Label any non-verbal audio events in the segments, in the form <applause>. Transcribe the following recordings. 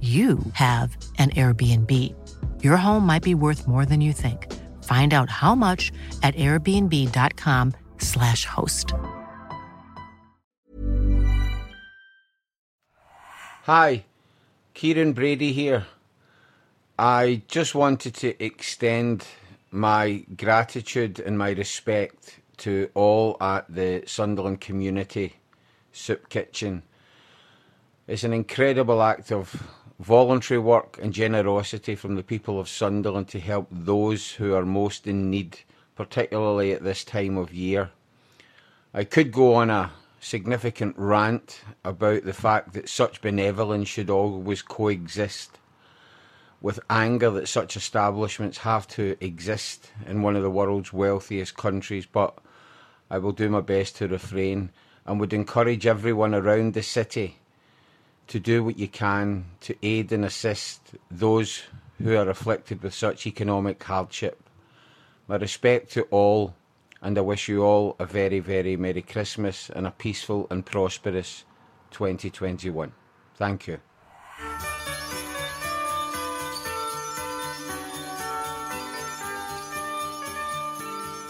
you have an Airbnb. Your home might be worth more than you think. Find out how much at airbnb.com/slash host. Hi, Kieran Brady here. I just wanted to extend my gratitude and my respect to all at the Sunderland Community Soup Kitchen. It's an incredible act of voluntary work and generosity from the people of Sunderland to help those who are most in need, particularly at this time of year. I could go on a significant rant about the fact that such benevolence should always coexist with anger that such establishments have to exist in one of the world's wealthiest countries, but I will do my best to refrain and would encourage everyone around the city to do what you can to aid and assist those who are afflicted with such economic hardship. My respect to all, and I wish you all a very, very Merry Christmas and a peaceful and prosperous 2021. Thank you.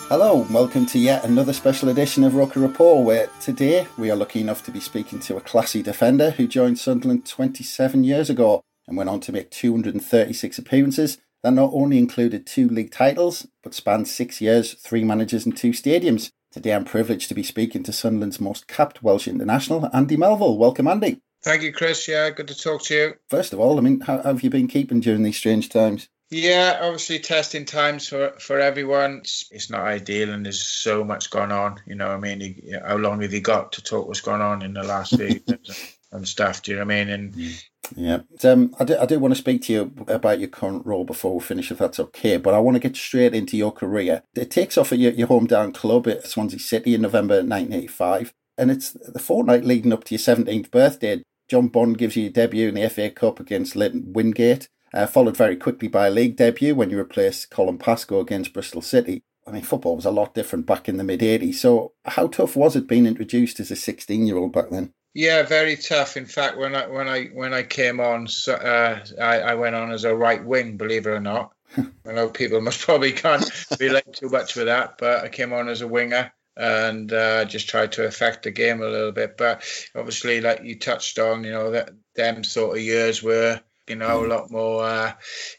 Hello, and welcome to yet another special edition of Roker Report, where today we are lucky enough to be speaking to a classy defender who joined Sunderland 27 years ago and went on to make 236 appearances that not only included two league titles, but spanned six years, three managers, and two stadiums. Today I'm privileged to be speaking to Sunderland's most capped Welsh international, Andy Melville. Welcome, Andy. Thank you, Chris. Yeah, good to talk to you. First of all, I mean, how have you been keeping during these strange times? Yeah, obviously testing times for, for everyone. It's, it's not ideal, and there's so much going on. You know, I mean, how long have you got to talk what's going on in the last few <laughs> and stuff? Do you know what I mean? And yeah, um, I do, I do want to speak to you about your current role before we finish, if that's okay. But I want to get straight into your career. It takes off at your, your hometown club at Swansea City in November 1985, and it's the fortnight leading up to your 17th birthday. John Bond gives you your debut in the FA Cup against Leyton Wingate uh, followed very quickly by a league debut when you replaced Colin Pascoe against Bristol City. I mean, football was a lot different back in the mid 80s. So, how tough was it being introduced as a 16 year old back then? Yeah, very tough. In fact, when I when I when I came on, uh, I, I went on as a right wing. Believe it or not, <laughs> I know people must probably can't relate too much with that, but I came on as a winger and uh, just tried to affect the game a little bit. But obviously, like you touched on, you know that them sort of years were you know, a mm. lot more. Uh,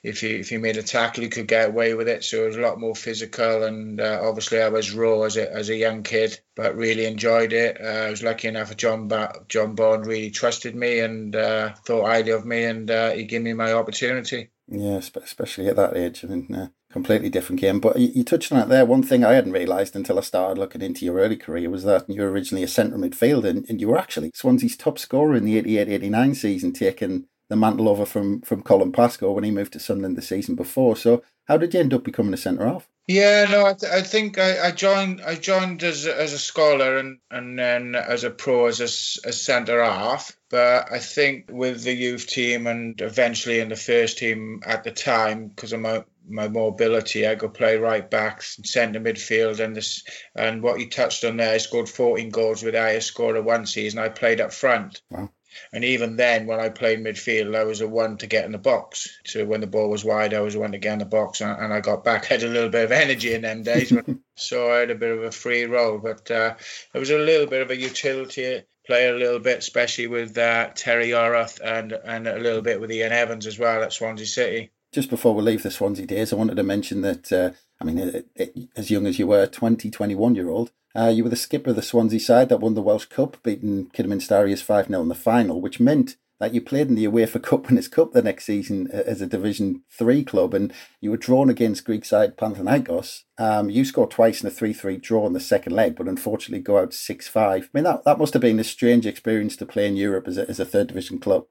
if you if you made a tackle, you could get away with it. So it was a lot more physical, and uh, obviously I was raw as a as a young kid, but really enjoyed it. Uh, I was lucky enough. John ba- John Bond really trusted me and uh, thought highly of me, and uh, he gave me my opportunity. Yeah, especially at that age. I mean, uh, completely different game. But you, you touched on it there. One thing I hadn't realised until I started looking into your early career was that you were originally a centre midfielder and, and you were actually Swansea's top scorer in the 88 89 season, taking the mantle over from from Colin Pascoe when he moved to Sunderland the season before. So how did you end up becoming a centre half? Yeah, no, I, th- I think I, I, joined I joined as as a scholar and and then as a pro as a, a centre half. But I think with the youth team and eventually in the first team at the time because of my my mobility, I could play right back, centre midfield, and this and what you touched on there. I scored 14 goals with highest score of one season. I played up front. Wow. And even then, when I played midfield, I was a one to get in the box. So when the ball was wide, I was the one to get in the box, and, and I got back. <laughs> I had a little bit of energy in them days, <laughs> so I had a bit of a free role. But uh, it was a little bit of a utility play a little bit, especially with uh, Terry Yorath and and a little bit with Ian Evans as well at Swansea City. Just before we leave the Swansea days, I wanted to mention that, uh, I mean, it, it, as young as you were, 20, 21 year old, uh, you were the skipper of the Swansea side that won the Welsh Cup, beating Kidderminster Harriers 5 0 in the final, which meant that you played in the UEFA <laughs> Cup Winners' Cup the next season uh, as a Division 3 club and you were drawn against Greek side Panathinaikos. Um, you scored twice in a 3 3 draw in the second leg, but unfortunately go out 6 5. I mean, that, that must have been a strange experience to play in Europe as a, as a third division club.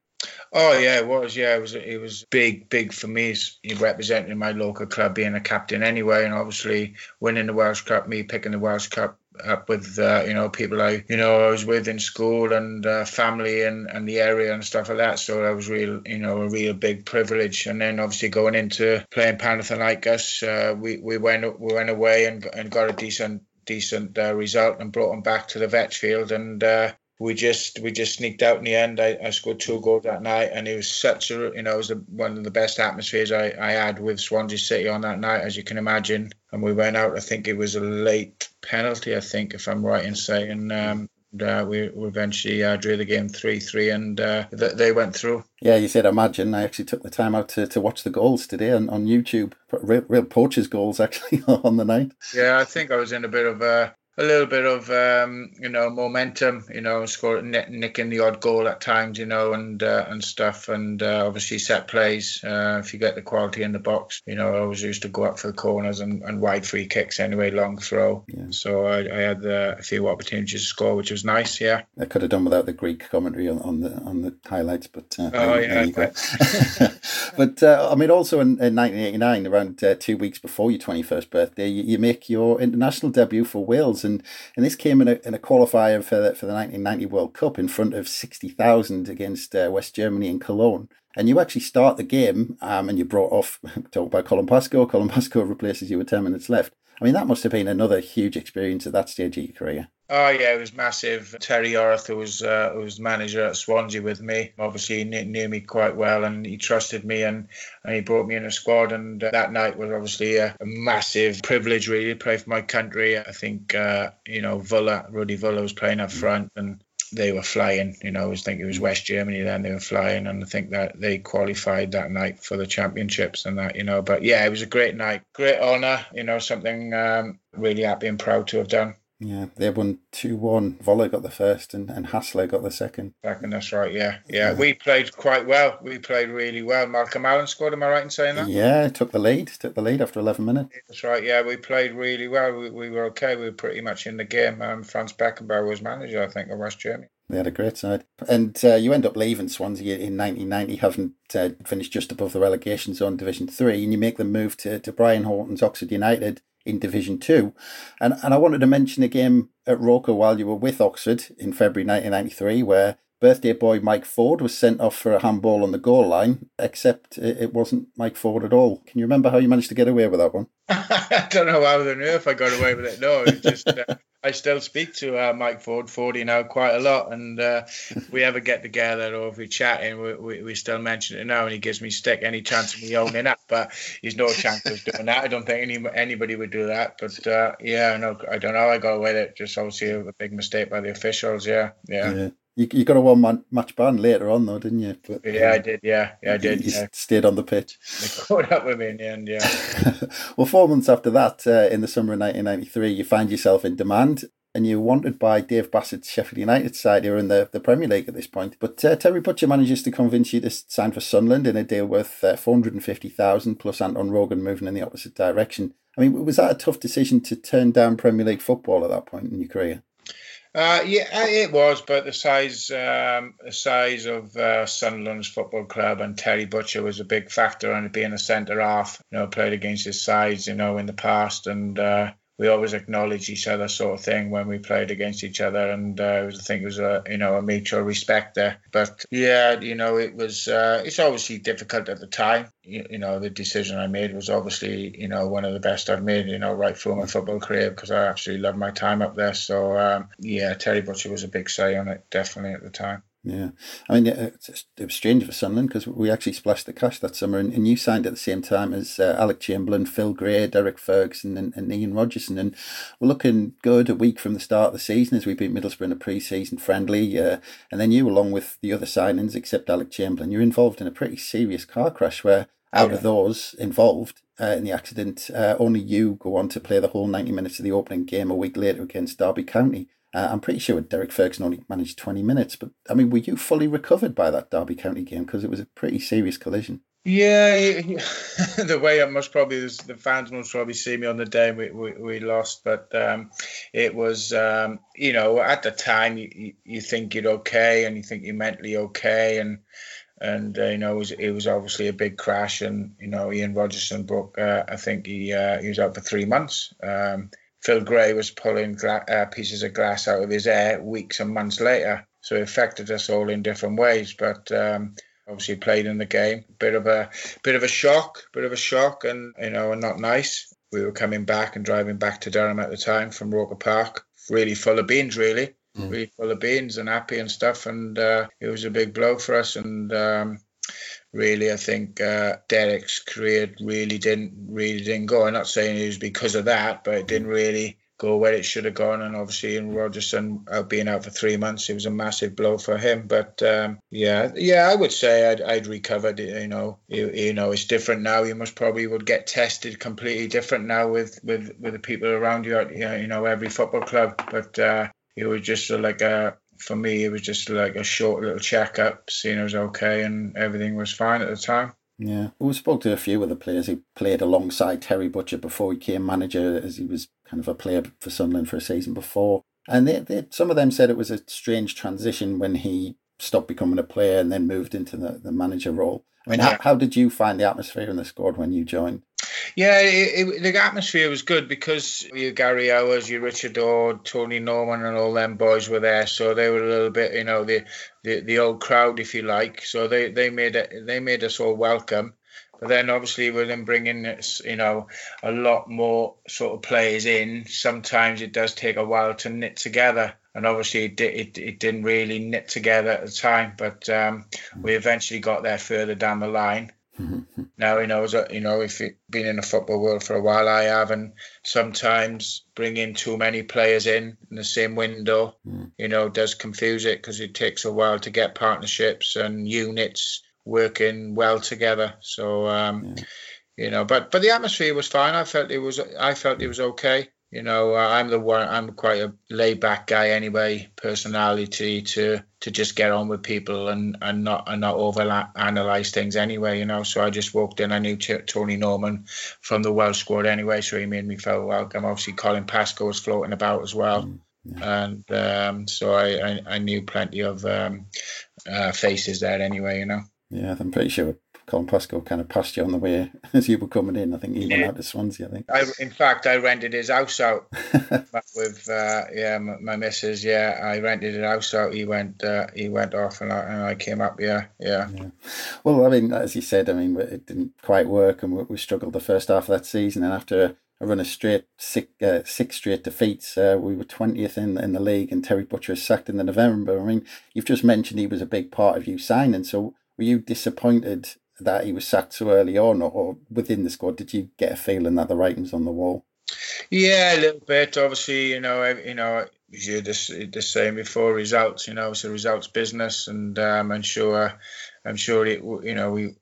Oh yeah, it was. Yeah, it was. It was big, big for me representing my local club, being a captain anyway, and obviously winning the Welsh Cup. Me picking the Welsh Cup up with uh, you know people I you know I was with in school and uh, family and, and the area and stuff like that. So that was real you know a real big privilege. And then obviously going into playing Panathinaikos, uh, we we went we went away and and got a decent decent uh, result and brought them back to the Vetch field and uh, we just we just sneaked out in the end. I, I scored two goals that night, and it was such a you know it was a, one of the best atmospheres I, I had with Swansea City on that night, as you can imagine. And we went out. I think it was a late penalty. I think if I'm right in saying. Um, uh, we, we eventually uh, drew the game 3 3 and uh, th- they went through. Yeah, you said imagine. I actually took the time out to, to watch the goals today on, on YouTube. Real, real poachers goals actually <laughs> on the night. Yeah, I think I was in a bit of a a little bit of um, you know momentum, you know, score nicking the odd goal at times, you know, and uh, and stuff, and uh, obviously set plays. Uh, if you get the quality in the box, you know, I always used to go up for the corners and, and wide free kicks anyway, long throw. Yeah. So I, I had uh, a few opportunities to score, which was nice. Yeah, I could have done without the Greek commentary on, on the on the highlights, but uh, oh yeah, <laughs> <laughs> but uh, I mean, also in, in 1989, around two weeks before your 21st birthday, you, you make your international debut for Wales and and this came in a, in a qualifier for the, for the 1990 World Cup in front of 60,000 against uh, West Germany in Cologne. And you actually start the game, um, and you brought off <laughs> talk about Colin Pascoe. Colin Pascoe <laughs> replaces you with 10 minutes left. I mean, that must have been another huge experience at that stage of your career. Oh yeah, it was massive. Terry Yorath, was uh, who was manager at Swansea with me, obviously he knew me quite well, and he trusted me, and, and he brought me in a squad. And uh, that night was obviously a, a, massive privilege, really, to play for my country. I think uh, you know Völler, Rudi Völler was playing up front, and they were flying. You know, I was thinking it was West Germany then they were flying, and I think that they qualified that night for the championships and that. You know, but yeah, it was a great night, great honour. You know, something um, really happy and proud to have done. Yeah, they won 2 1. Völler got the first and, and Hassler got the second. Second, that's right, yeah. yeah. yeah. We played quite well. We played really well. Malcolm Allen scored, am I right in saying that? Yeah, took the lead. Took the lead after 11 minutes. That's right, yeah. We played really well. We, we were okay. We were pretty much in the game. Um, Franz Beckenbauer was manager, I think, of West Germany. They had a great side. And uh, you end up leaving Swansea in 1990, having uh, finished just above the relegation zone, Division 3, and you make the move to, to Brian Horton's Oxford United in Division Two. And and I wanted to mention a game at Roker while you were with Oxford in February 1993, where birthday boy Mike Ford was sent off for a handball on the goal line, except it wasn't Mike Ford at all. Can you remember how you managed to get away with that one? <laughs> I don't know how on earth I got away with it. No, it just uh, I still speak to uh, Mike Ford, Fordy now quite a lot, and uh, if <laughs> we ever get together or if we chat and we, we, we, still mention it now, and he gives me stick any chance of me owning up, but he's no chance of doing that. I don't think any anybody would do that, but uh, yeah, no, I don't know. I got away with it. Just obviously a big mistake by the officials. Yeah, yeah. yeah. You, you got a one man match ban later on though, didn't you? But, yeah, I did. Yeah, yeah, I did. You yeah. stayed on the pitch. They caught up with me in the end. Yeah. <laughs> well, four months after that, uh, in the summer of 1993, you find yourself in demand and you're wanted by Dave Bassett's Sheffield United side who are in the, the Premier League at this point. But uh, Terry Butcher manages to convince you to sign for Sunderland in a deal worth uh, 450000 plus Anton Rogan moving in the opposite direction. I mean, was that a tough decision to turn down Premier League football at that point in your career? Uh, yeah, uh, it was, but the size, um, the size of uh, Sunderland's football club and Terry Butcher was a big factor, and being a centre half, you know, played against his sides, you know, in the past, and uh, we always acknowledged each other, sort of thing, when we played against each other, and uh, I think it was a you know a mutual respect there. But yeah, you know, it was uh, it's obviously difficult at the time. You, you, know, the decision I made was obviously you know one of the best I've made, you know, right through my football career because I absolutely loved my time up there. So um, yeah, Terry Butcher was a big say on it, definitely at the time. Yeah, I mean, it, it was strange for Sunderland because we actually splashed the cash that summer, and, and you signed at the same time as uh, Alec Chamberlain, Phil Gray, Derek Ferguson, and, and Ian Rogerson, and we're looking good a week from the start of the season as we beat Middlesbrough in a pre-season friendly, uh, and then you, along with the other signings except Alec Chamberlain, you're involved in a pretty serious car crash where out of those involved uh, in the accident, uh, only you go on to play the whole 90 minutes of the opening game a week later against Derby County. Uh, I'm pretty sure Derek Ferguson only managed 20 minutes, but I mean, were you fully recovered by that Derby County game? Because it was a pretty serious collision. Yeah, <laughs> the way I must probably the fans must probably see me on the day we, we, we lost, but um, it was um, you know at the time you, you think you're okay and you think you're mentally okay and and uh, you know it was, it was obviously a big crash and you know Ian Rogerson broke uh, I think he uh, he was out for three months. Um, Phil Gray was pulling gla- uh, pieces of glass out of his air weeks and months later. So it affected us all in different ways. But um, obviously played in the game. Bit of a bit of a shock, bit of a shock, and you know, and not nice. We were coming back and driving back to Durham at the time from Roker Park, really full of beans, really, mm. really full of beans and happy and stuff. And uh, it was a big blow for us. And um, really, I think uh, Derek's career really didn't really didn't go. I'm not saying it was because of that, but it didn't really go where it should have gone. And obviously, Ian Rogerson out being out for three months, it was a massive blow for him. But um, yeah, yeah, I would say I'd, I'd recovered. You know, you, you, know, it's different now. You must probably would get tested completely different now with with with the people around you. At, you know, every football club. But uh, it was just like a for me, it was just like a short little checkup, seeing it was okay and everything was fine at the time. Yeah, we spoke to a few of the players who played alongside Terry Butcher before he came manager, as he was kind of a player for Sunderland for a season before. And they, they, some of them said it was a strange transition when he stopped becoming a player and then moved into the, the manager role. I mean, yeah. how, how did you find the atmosphere in the squad when you joined? Yeah, it, it, the atmosphere was good because you Gary Owers, you Richard Ord, Tony Norman, and all them boys were there. So they were a little bit, you know, the the, the old crowd, if you like. So they, they made it, they made us all welcome. But then obviously with them bringing you know a lot more sort of players in, sometimes it does take a while to knit together. And obviously it, it, it didn't really knit together at the time, but um, we eventually got there further down the line. <laughs> now you know, as you know, if you've been in the football world for a while, I have, and sometimes bringing too many players in in the same window, mm. you know, does confuse it because it takes a while to get partnerships and units working well together. So, um, yeah. you know, but but the atmosphere was fine. I felt it was I felt it was okay. You know, uh, I'm the one. I'm quite a laid back guy anyway. Personality to to just get on with people and and not and not over analyze things anyway. You know, so I just walked in. I knew T- Tony Norman from the Welsh squad anyway, so he made me feel welcome. Obviously, Colin Pascoe was floating about as well. Mm. Yeah. And um, so I, I, I, knew plenty of um, uh, faces there anyway, you know. Yeah, I'm pretty sure Colin Pascoe kind of passed you on the way <laughs> as you were coming in. I think he went out to Swansea. I think. I, in fact, I rented his house out <laughs> with uh, yeah my, my, missus. Yeah, I rented his house out. He went uh, he went off, and I, and I came up. Yeah, yeah, yeah. Well, I mean, as you said, I mean, it didn't quite work, and we, we struggled the first half of that season, and after a run of straight six, uh, six straight defeats. Uh, we were twentieth in in the league, and Terry Butcher was sacked in the November. I mean, you've just mentioned he was a big part of you signing. So, were you disappointed that he was sacked so early on, or, within the squad, did you get a feeling that the writing's on the wall? Yeah, a little bit. Obviously, you know, you know, you're just the same before results. You know, it's a results business, and um, I'm sure, I'm sure it. You know, we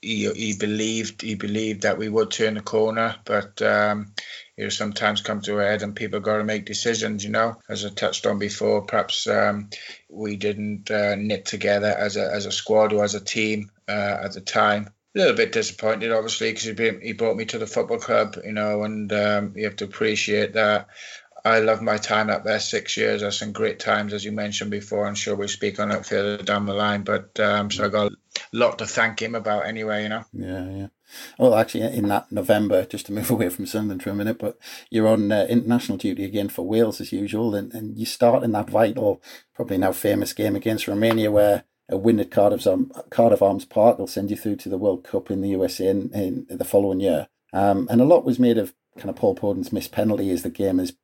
he, he believed he believed that we would turn the corner, but um, you sometimes come to a head and people got to make decisions. You know, as I touched on before, perhaps um, we didn't uh, knit together as a as a squad or as a team uh, at the time. A little bit disappointed, obviously, because he, he brought me to the football club, you know, and um, you have to appreciate that. I love my time up there, six years. That's some great times, as you mentioned before. I'm sure we'll speak on it further down the line. But um, so I got a lot to thank him about anyway, you know. Yeah, yeah. Well, actually, in that November, just to move <laughs> away from Sunderland for a minute, but you're on uh, international duty again for Wales as usual, and, and you start in that vital, probably now famous game against Romania, where a win at Cardiff, Cardiff Arms Park will send you through to the World Cup in the USA in, in the following year. Um, and a lot was made of kind of Paul Bodin missed penalty as the game is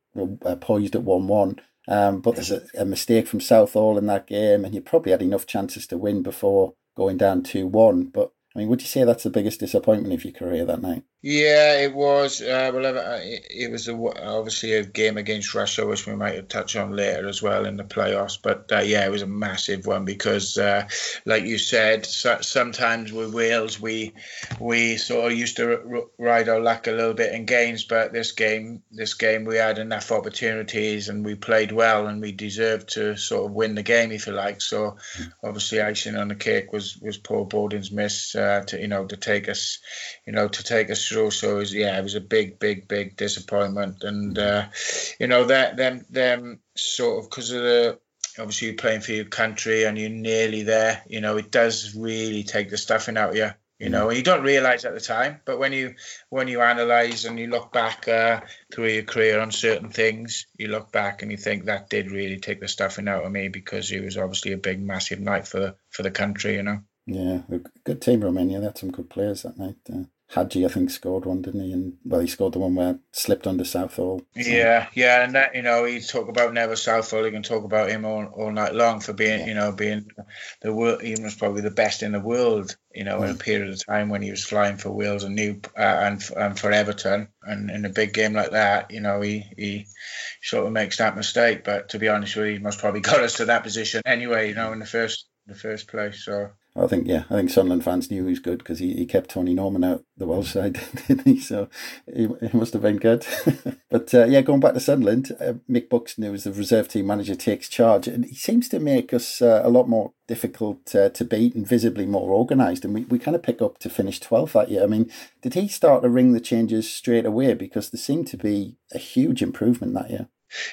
uh, poised at 1 1. Um, but there's a, a, mistake from Southall in that game, and you probably had enough chances to win before going down 2 1. But I mean, would you say that's the biggest disappointment of your career that night? Yeah, it was. Uh, well, uh, it was a, obviously a game against Russia, which we might touch on later as well in the playoffs. But uh, yeah, it was a massive one because, uh, like you said, so, sometimes with Wales we we sort of used to r- ride our luck a little bit in games, but this game, this game, we had enough opportunities and we played well and we deserved to sort of win the game, if you like. So obviously, icing on the cake was was Paul Bodin's miss uh, to you know to take us, you know, to take us through. So it was, yeah, it was a big, big, big disappointment. And uh, you know that them them sort of because of the obviously you're playing for your country and you're nearly there. You know, it does really take the stuffing out of you. You know, and you don't realise at the time, but when you when you analyse and you look back uh, through your career on certain things, you look back and you think that did really take the stuffing out of me because it was obviously a big, massive night for the for the country. You know. Yeah, good team Romania. They had some good players that night. Uh, Hagi, I think, scored one, didn't he? And well, he scored the one where slipped under Southall. So. Yeah, yeah, and that you know, he talk about never Southall. You can talk about him all, all night long for being, yeah. you know, being the world. He was probably the best in the world. You know, in a period of time when he was flying for Wales and New uh, and and for Everton, and in a big game like that, you know, he he sort of makes that mistake. But to be honest with you, he must probably <laughs> got us to that position anyway. You know, in the first the first place. So I think yeah, I think Sunderland fans knew he was good because he, he kept Tony Norman out the Welsh side, <laughs> didn't he? So he, he must have been good. <laughs> but uh, yeah, going back to Sunderland, uh, Mick Buxton, who was the reserve team manager, takes charge, and he seems to make us uh, a lot more difficult uh, to beat and visibly more organised. And we, we kind of pick up to finish 12th that year. I mean, did he start to ring the changes straight away? Because there seemed to be a huge improvement that year.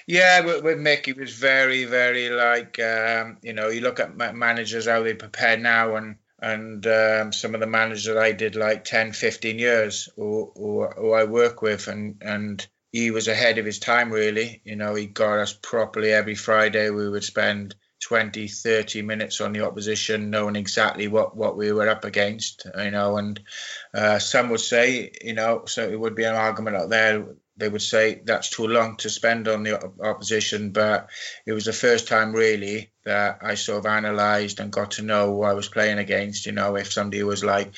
Yeah, with, with Mick, he was very, very like um, you know. You look at managers how they prepare now, and and um, some of the managers I did like 10, 15 years, who, who I work with, and and he was ahead of his time really. You know, he got us properly every Friday. We would spend 20, 30 minutes on the opposition, knowing exactly what, what we were up against, you know, and uh, some would say, you know, so it would be an argument out there they would say that's too long to spend on the opposition. But it was the first time really that I sort of analysed and got to know who I was playing against. You know, if somebody was like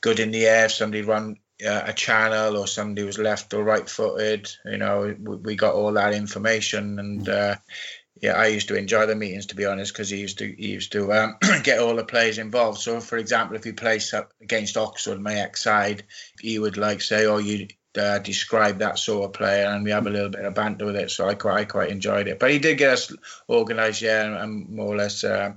good in the air, if somebody run uh, a channel or somebody was left or right footed, you know, we, we, got all that information and. Uh, yeah, I used to enjoy the meetings to be honest, because he used to he used to um, <clears throat> get all the players involved. So, for example, if he plays against Oxford, my ex side, he would like say, "Oh, you uh, describe that sort of player, and we have a little bit of banter with it. So I quite I quite enjoyed it. But he did get us organised, yeah, and, and, more or less, uh,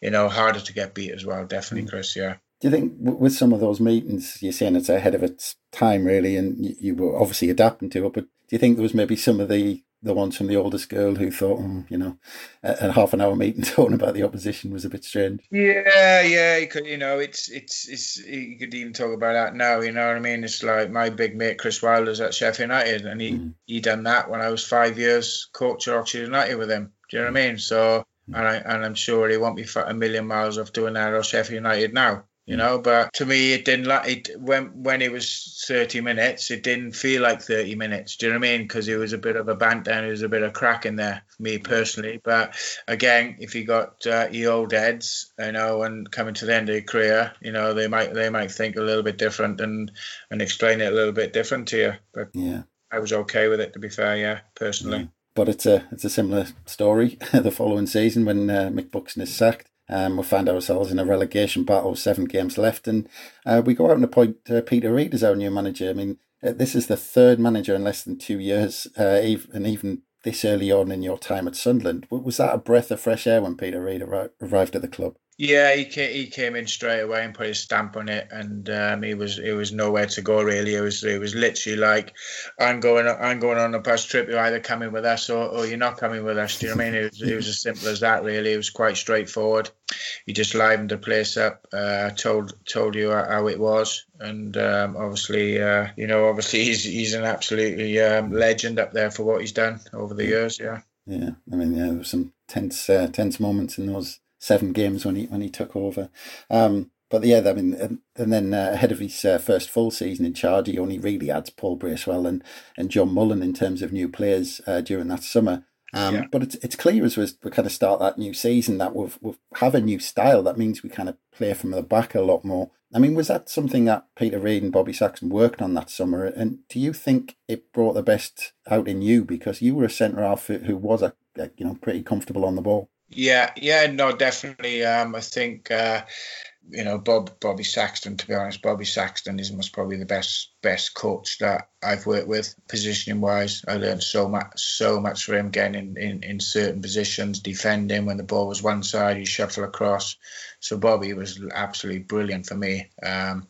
you know, harder to get beat as well. Definitely, mm. Chris. Yeah. Do you think with some of those meetings, you're saying it's ahead of its time, really, and you were obviously adapting to it, but do you think there was maybe some of the the ones from the oldest girl who thought, mm, you know, a, a, half an hour meeting <laughs> talking about the opposition was a bit strange. Yeah, yeah, you could, you know, it's it's it's you could even talk about that now. You know what I mean? It's like my big mate Chris Wilder's at Sheffield United, and he mm. he done that when I was five years coach at Oxford United with him. Do you know what I mean? So, and I and I'm sure he won't be a million miles off doing that at Sheffield United now you know. But to me, it didn't like it when when it was thirty minutes. It didn't feel like thirty minutes. Do you know what I mean? Because it was a bit of a banter and it was a bit of crack in there for me personally. But again, if you got uh, your old heads, you know, and coming to the end of your career, you know, they might they might think a little bit different and and explain it a little bit different to you. But yeah, I was okay with it to be fair. Yeah, personally. Yeah. But it's a it's a similar story <laughs> the following season when uh, Mick Buxton is sacked. Um, we find ourselves in a relegation battle, seven games left, and uh, we go out and appoint uh, Peter Reid as our new manager. I mean, uh, this is the third manager in less than two years, uh, and even this early on in your time at Sunderland. Was that a breath of fresh air when Peter Reid arrived at the club? Yeah, he came, he came in straight away and put his stamp on it, and um, he was it was nowhere to go really. It was it was literally like, I'm going I'm going on a bus trip. You're either coming with us or, or you're not coming with us. Do you know what I mean? It was, it was as simple as that really. It was quite straightforward. He just livened the place up, uh, told told you how it was, and um, obviously uh, you know obviously he's he's an absolutely um, legend up there for what he's done over the years. Yeah. Yeah, I mean, yeah, there were some tense, uh, tense moments in those seven games when he when he took over. Um, but yeah, I mean, and, and then uh, ahead of his uh, first full season in charge, he only really adds Paul Bracewell and, and John Mullin in terms of new players uh, during that summer. Um, yeah. But it's it's clear as we, we kind of start that new season that we've, we've have a new style. That means we kind of play from the back a lot more. I mean, was that something that Peter Reid and Bobby Saxton worked on that summer? And do you think it brought the best out in you because you were a centre half who was a, a, you know pretty comfortable on the ball? Yeah, yeah, no, definitely. Um, I think uh, you know, Bob Bobby Saxton. To be honest, Bobby Saxton is most probably the best best coach that I've worked with, positioning wise. I learned so much so much from him getting in, in, in certain positions, defending when the ball was one side, he shuffle across. So Bobby was absolutely brilliant for me, um,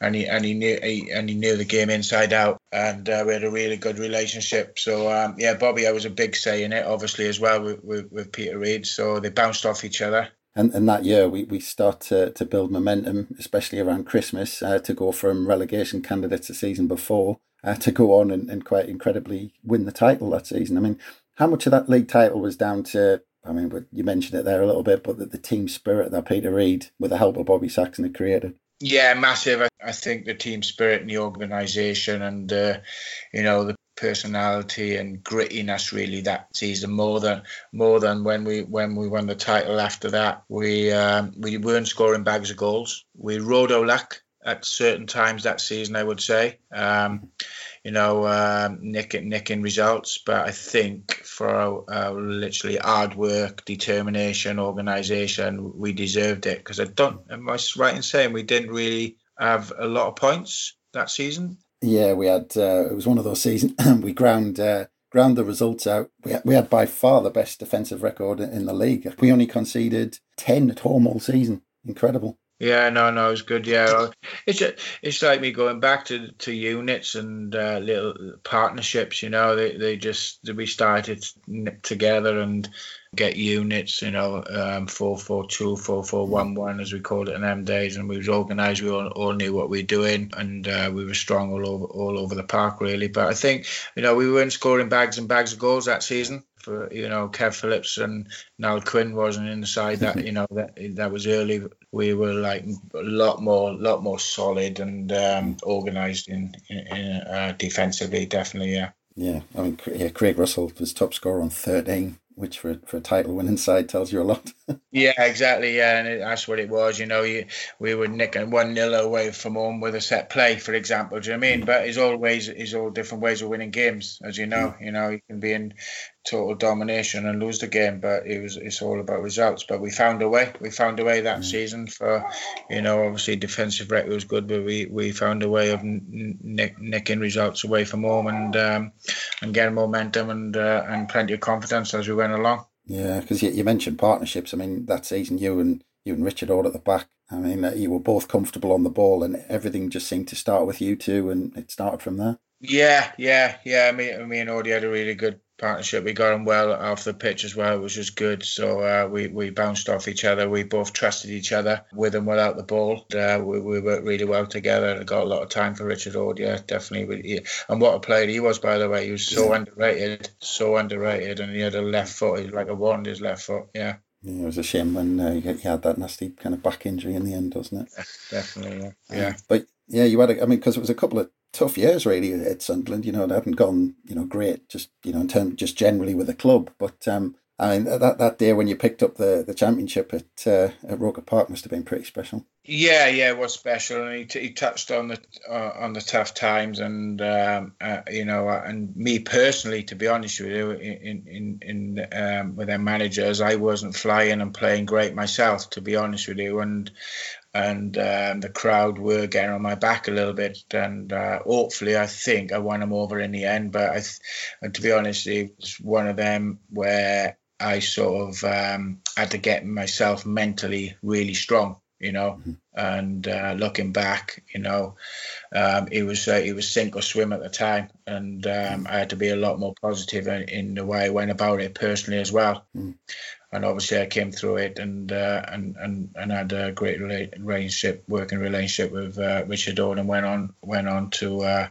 and he and he knew he, and he knew the game inside out, and uh, we had a really good relationship. So um, yeah, Bobby, I was a big say in it, obviously as well with, with, with Peter Reid. So they bounced off each other and and that year we, we start to, to build momentum, especially around Christmas, uh, to go from relegation candidates the season before uh, to go on and, and quite incredibly win the title that season. I mean, how much of that league title was down to? I mean, you mentioned it there a little bit, but the, the team spirit that Peter Reid, with the help of Bobby Saxton, had created. Yeah, massive. I think the team spirit and the organisation, and uh, you know the personality and grittiness really that season. More than more than when we when we won the title after that we um, we weren't scoring bags of goals. We rode our luck at certain times that season I would say. Um, you know um, nick nicking results. But I think for our, our literally hard work determination organization we deserved it. Because I don't am I right in saying we didn't really have a lot of points that season yeah, we had. Uh, it was one of those seasons. <clears throat> we ground uh, ground the results out. We had, we had by far the best defensive record in the league. We only conceded ten at home all season. Incredible. Yeah, no, no, it's good. Yeah, it's it's like me going back to to units and uh, little partnerships. You know, they they just we started together and get units, you know, um, 442, 4411, as we called it in them days. And we was organised, we all, all knew what we were doing, and uh, we were strong all over all over the park, really. But I think, you know, we weren't scoring bags and bags of goals that season. For you know, Kev Phillips and Niall Quinn wasn't in the side that <laughs> you know that that was early. We were like a lot more, lot more solid and um, organised in, in, in uh, defensively, definitely. Yeah. Yeah, I mean, yeah, Craig Russell was top scorer on 13 which for, for a title winning inside tells you a lot. Yeah, exactly. Yeah, and it, that's what it was. You know, you, we were nicking one nil away from home with a set play, for example. Do you know what I mean? But it's always it's all different ways of winning games, as you know. You know, you can be in total domination and lose the game, but it was it's all about results. But we found a way. We found a way that mm. season for, you know, obviously defensive record was good, but we, we found a way of nick, nicking results away from home and um, and getting momentum and uh, and plenty of confidence as we went along. Yeah, because you, you mentioned partnerships. I mean, that season you and you and Richard Ord at the back. I mean, uh, you were both comfortable on the ball, and everything just seemed to start with you two, and it started from there. Yeah, yeah, yeah. Me, me and Audie had a really good partnership. We got on well off the pitch as well, which was good. So uh, we we bounced off each other. We both trusted each other with and without the ball. Uh, we, we worked really well together. and got a lot of time for Richard Ord, yeah, definitely. And what a player he was, by the way. He was so underrated, so underrated, and he had a left foot. He was like a wand, his left foot. Yeah. Yeah, it was a shame when uh, he had that nasty kind of back injury in the end, wasn't it? Definitely, yeah. yeah. but yeah, you had. A, I mean, because it was a couple of tough years really at Sunderland. You know, they haven't gone you know great just you know in terms just generally with the club. But um, I mean that that day when you picked up the, the championship at uh, at Roker Park must have been pretty special. Yeah, yeah, it was special, and he, t- he touched on the uh, on the tough times, and um, uh, you know, uh, and me personally, to be honest with you, in in in um, with their managers, I wasn't flying and playing great myself, to be honest with you, and and um, the crowd were getting on my back a little bit, and uh, hopefully, I think I won them over in the end. But I, th- to be honest, it was one of them where I sort of um, had to get myself mentally really strong, you know. Mm-hmm. And uh, looking back, you know, um, it was uh, it was sink or swim at the time, and um. I had to be a lot more positive in, in, the way I went about it personally as well. Mm-hmm and obviously I came through it and uh, and and and had a great relationship, working relationship with uh, Richard Ord and went on went on to uh,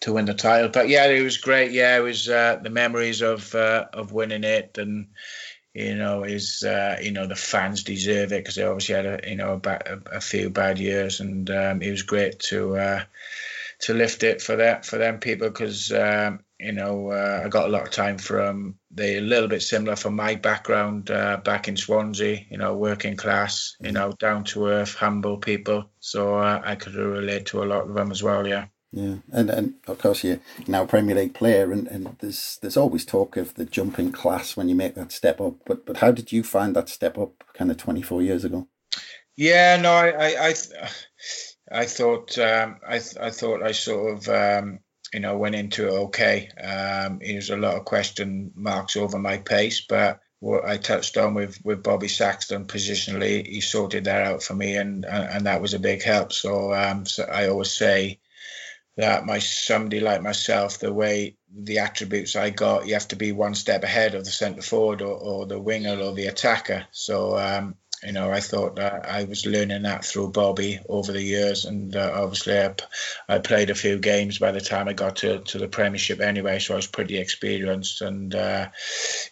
to win the title. But yeah, it was great. Yeah, it was uh, the memories of uh, of winning it and you know, is uh, you know the fans deserve it because they obviously had a you know a, a few bad years, and um, it was great to to lift it for that for them people because um, you know uh, I got a lot of time from they a little bit similar from my background uh, back in Swansea, you know, working class, you know, down to earth, humble people. So uh, I could relate to a lot of them as well. Yeah. Yeah, and and of course you're now a Premier League player, and, and there's there's always talk of the jumping class when you make that step up. But but how did you find that step up, kind of 24 years ago? Yeah, no, I I I, I thought um, I I thought I sort of um, you know went into it okay. Um, there's a lot of question marks over my pace, but what I touched on with with Bobby Saxton positionally, he sorted that out for me, and and, that was a big help. So um, so I always say that my somebody like myself, the way the attributes I got, you have to be one step ahead of the centre forward or, or the winger or the attacker. So um, you know, I thought that I was learning that through Bobby over the years, and uh, obviously I, played a few games by the time I got to, to the Premiership anyway, so I was pretty experienced. And uh,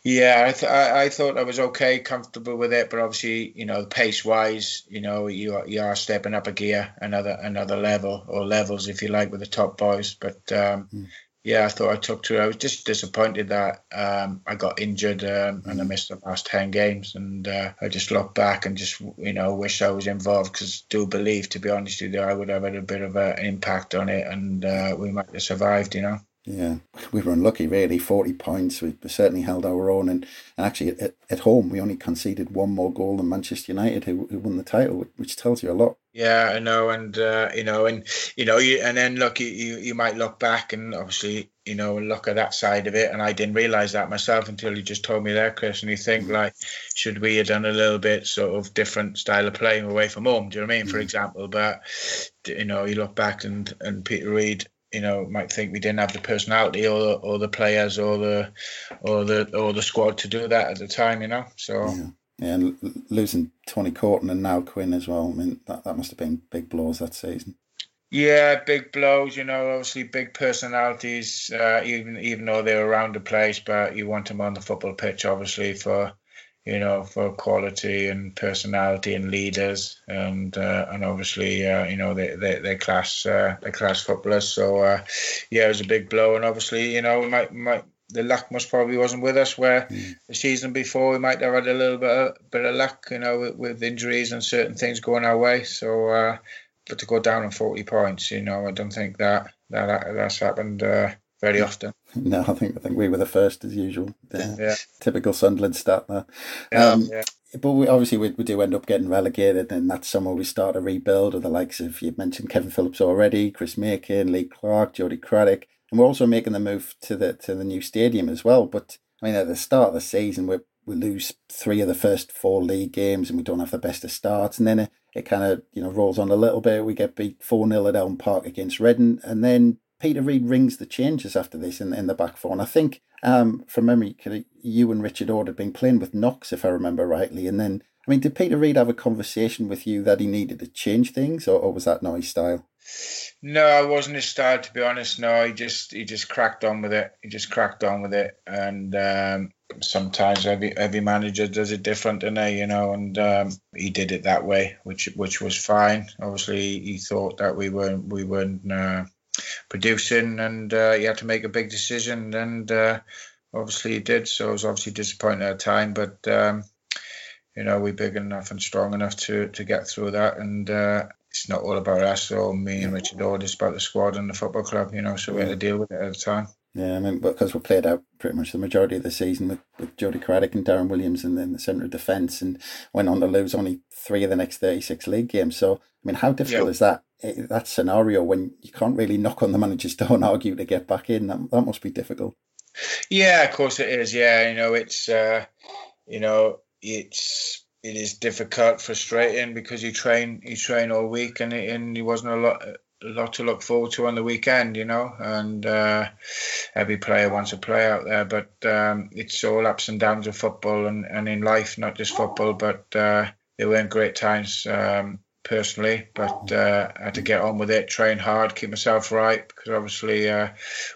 yeah, I, th- I, I thought I was okay, comfortable with it, but obviously, you know, pace wise, you know, you are, you are stepping up a gear, another another level or levels if you like with the top boys. But um, mm yeah, I thought I took to. I was just disappointed that um, I got injured um, and I missed the last ten games, and uh, I just look back and just you know wish I was involved because do believe, to be honest with you, I would have had a bit of an impact on it, and uh, we might have survived, you know. Yeah, we were unlucky, really. 40 points. We certainly held our own. And, and actually, at, at home, we only conceded one more goal than Manchester United, who, who won the title, which tells you a lot. Yeah, I know. And, uh, you know, and, you know, you, and then look, you, you, you might look back and obviously, you know, look at that side of it. And I didn't realize that myself until you just told me there, Chris. And you think, like, should we have done a little bit sort of different style of playing away from home? Do you know what I mean? For mm. example, but, you know, you look back and, and Peter Reid, you know might think we didn't have the personality or the, or the players or the or the or the squad to do that at the time. You know, so. Yeah. Yeah, and losing Tony Coton and Niall Quinn as well. I mean, that, that must have been big blows that season. Yeah, big blows. You know, obviously big personalities. Uh, even even though they were around the place, but you want them on the football pitch, obviously for you know, for quality and personality and leaders, and uh, and obviously, uh, you know, they they they class uh, they class footballers. So uh, yeah, it was a big blow, and obviously, you know, we might might the luck most probably wasn't with us. Where mm. the season before we might have had a little bit of, bit of luck, you know, with, with injuries and certain things going our way. So, uh, but to go down on forty points, you know, I don't think that that that's happened uh, very often. <laughs> No, I think I think we were the first as usual. The yeah. Typical Sunderland stat there. Yeah, um, yeah. But we, obviously we, we do end up getting relegated, and that's summer we start a rebuild of the likes of you mentioned Kevin Phillips already, Chris Makin, Lee Clark, Jody Craddock, and we're also making the move to the to the new stadium as well. But I mean, at the start of the season, we we lose three of the first four league games, and we don't have the best of starts, and then it, it kind of you know rolls on a little bit. We get beat four 0 at Elm Park against Reading, and then Peter Reid rings the changes after this in, in the back four. And I think, um, from memory, you and Richard Ord had been playing with Knox, if I remember rightly. And then, I mean, did Peter Reid have a conversation with you that he needed to change things, or, or was that not his style? No, it wasn't his style, to be honest. No, he just he just cracked on with it. He just cracked on with it, and um, sometimes every every manager does it different, and they, you know, and um, he did it that way, which which was fine. Obviously, he thought that we weren't we weren't. Uh, producing, and uh, he had to make a big decision, and uh, obviously he did. So I was obviously disappointed at the time, but um, you know we're big enough and strong enough to to get through that, and uh, it's not all about us or me and Richard Ord. It's about the squad and the football club, you know. So we had to deal with it at the time. Yeah, I mean, because we played out pretty much the majority of the season with, with Jody Craddock and Darren Williams in, in the centre of defence and went on to lose only three of the next 36 league games. So, I mean, how difficult is that, that scenario when you can't really knock on the manager's door and <laughs> argue to get back in? That, that must be difficult. Yeah, of course it is. Yeah, you know, it's, uh, you know, it's, it is difficult, frustrating because you train, you train all week and, it, and it wasn't a lot, a lot to look forward to on the weekend, you know, and uh, every player wants to play out there, but um, it's all ups and downs of football and, and in life, not just football, but uh, there weren't great times, um, personally, but uh, I had to get on with it, train hard, keep myself right, because obviously uh,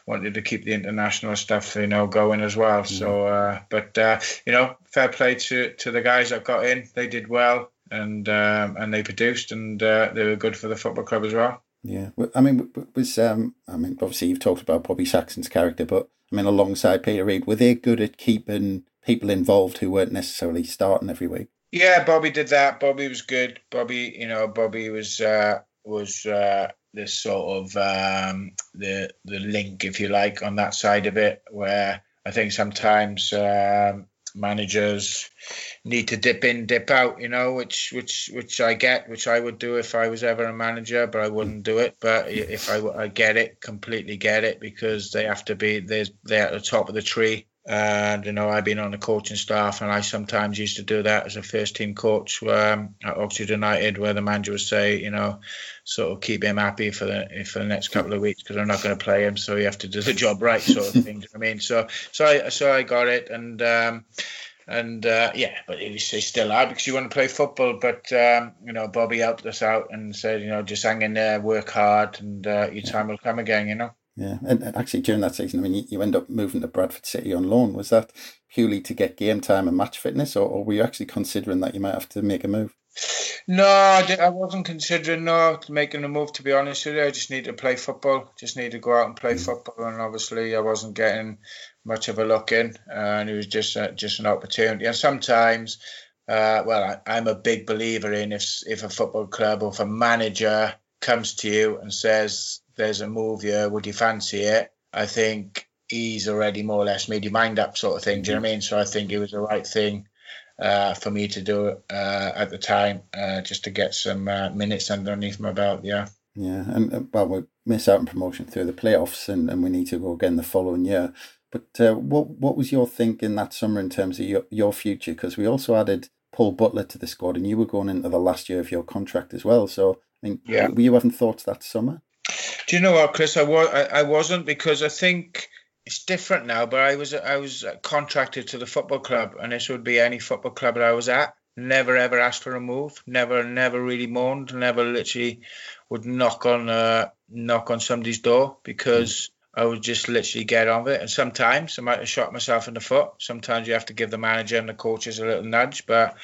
wanted to keep the international stuff, you know, going as well. Mm. So, uh, but uh, you know, fair play to to the guys that got in. They did well, and um, and they produced, and uh, they were good for the football club as well. Yeah, I mean, was um, I mean, obviously you've talked about Bobby Saxton's character, but I mean, alongside Peter Reid, were they good at keeping people involved who weren't necessarily starting every week? Yeah, Bobby did that. Bobby was good. Bobby, you know, Bobby was uh, was uh, the sort of um, the the link, if you like, on that side of it, where I think sometimes um, managers need to dip in, dip out, you know, which which which I get, which I would do if I was ever a manager, but I wouldn't do it. But if I, I get it, completely get it, because they have to be there's they're at the top of the tree. And you know, I've been on the coaching staff, and I sometimes used to do that as a first team coach um, at Oxford United, where the manager would say, you know, sort of keep him happy for the for the next couple of weeks because I'm not going to play him, so you have to do the job right, sort of thing. I mean, so so I so I got it, and um, and uh, yeah, but it was still hard because you want to play football. But um, you know, Bobby helped us out and said, you know, just hang in there, work hard, and uh, your time will come again. You know. Yeah, and, and, actually during that season, I mean, you, you, end up moving to Bradford City on loan. Was that purely to get game time and match fitness, or, or were you actually considering that you might have to make a move? No, I, I wasn't considering no making a move. To be honest with you, I just needed to play football. Just needed to go out and play mm. football, and obviously, I wasn't getting much of a look in, and it was just uh, just an opportunity. And sometimes, uh, well, I, am a big believer in if if a football club or if a manager comes to you and says there's a move here, would you fancy it? I think he's already more or less made your mind up, sort of thing. Do you know what I mean? So I think it was the right thing uh, for me to do uh, at the time, uh, just to get some uh, minutes underneath my belt. Yeah. Yeah, and uh, well, we miss out on promotion through the playoffs, and, and we need to go again the following year. But uh, what what was your thinking that summer in terms of your, your future? Because we also added Paul Butler to the squad, and you were going into the last year of your contract as well. So, I mean, yeah. were you having thoughts that summer? Do you know what, Chris? I was I, I wasn't because I think it's different now. But I was I was contracted to the football club, and this would be any football club that I was at. Never ever asked for a move. Never never really moaned. Never literally would knock on uh, knock on somebody's door because. I would just literally get on with it. And sometimes I might have shot myself in the foot. Sometimes you have to give the manager and the coaches a little nudge. But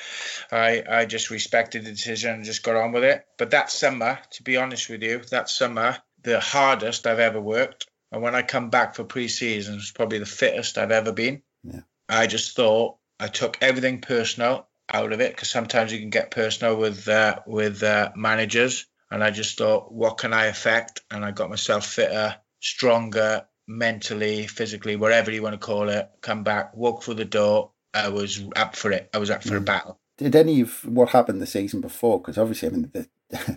I, I just respected the decision and just got on with it. But that summer, to be honest with you, that summer, the hardest I've ever worked. And when I come back for pre-season, it's probably the fittest I've ever been. Yeah. I just thought I took everything personal out of it because sometimes you can get personal with uh, with uh, managers. And I just thought, what can I affect? And I got myself fitter stronger mentally, physically, whatever you want to call it, come back, walk through the door. I was up for it. I was up for mm. a battle. Did any of what happened the season before? Because obviously, I mean, the,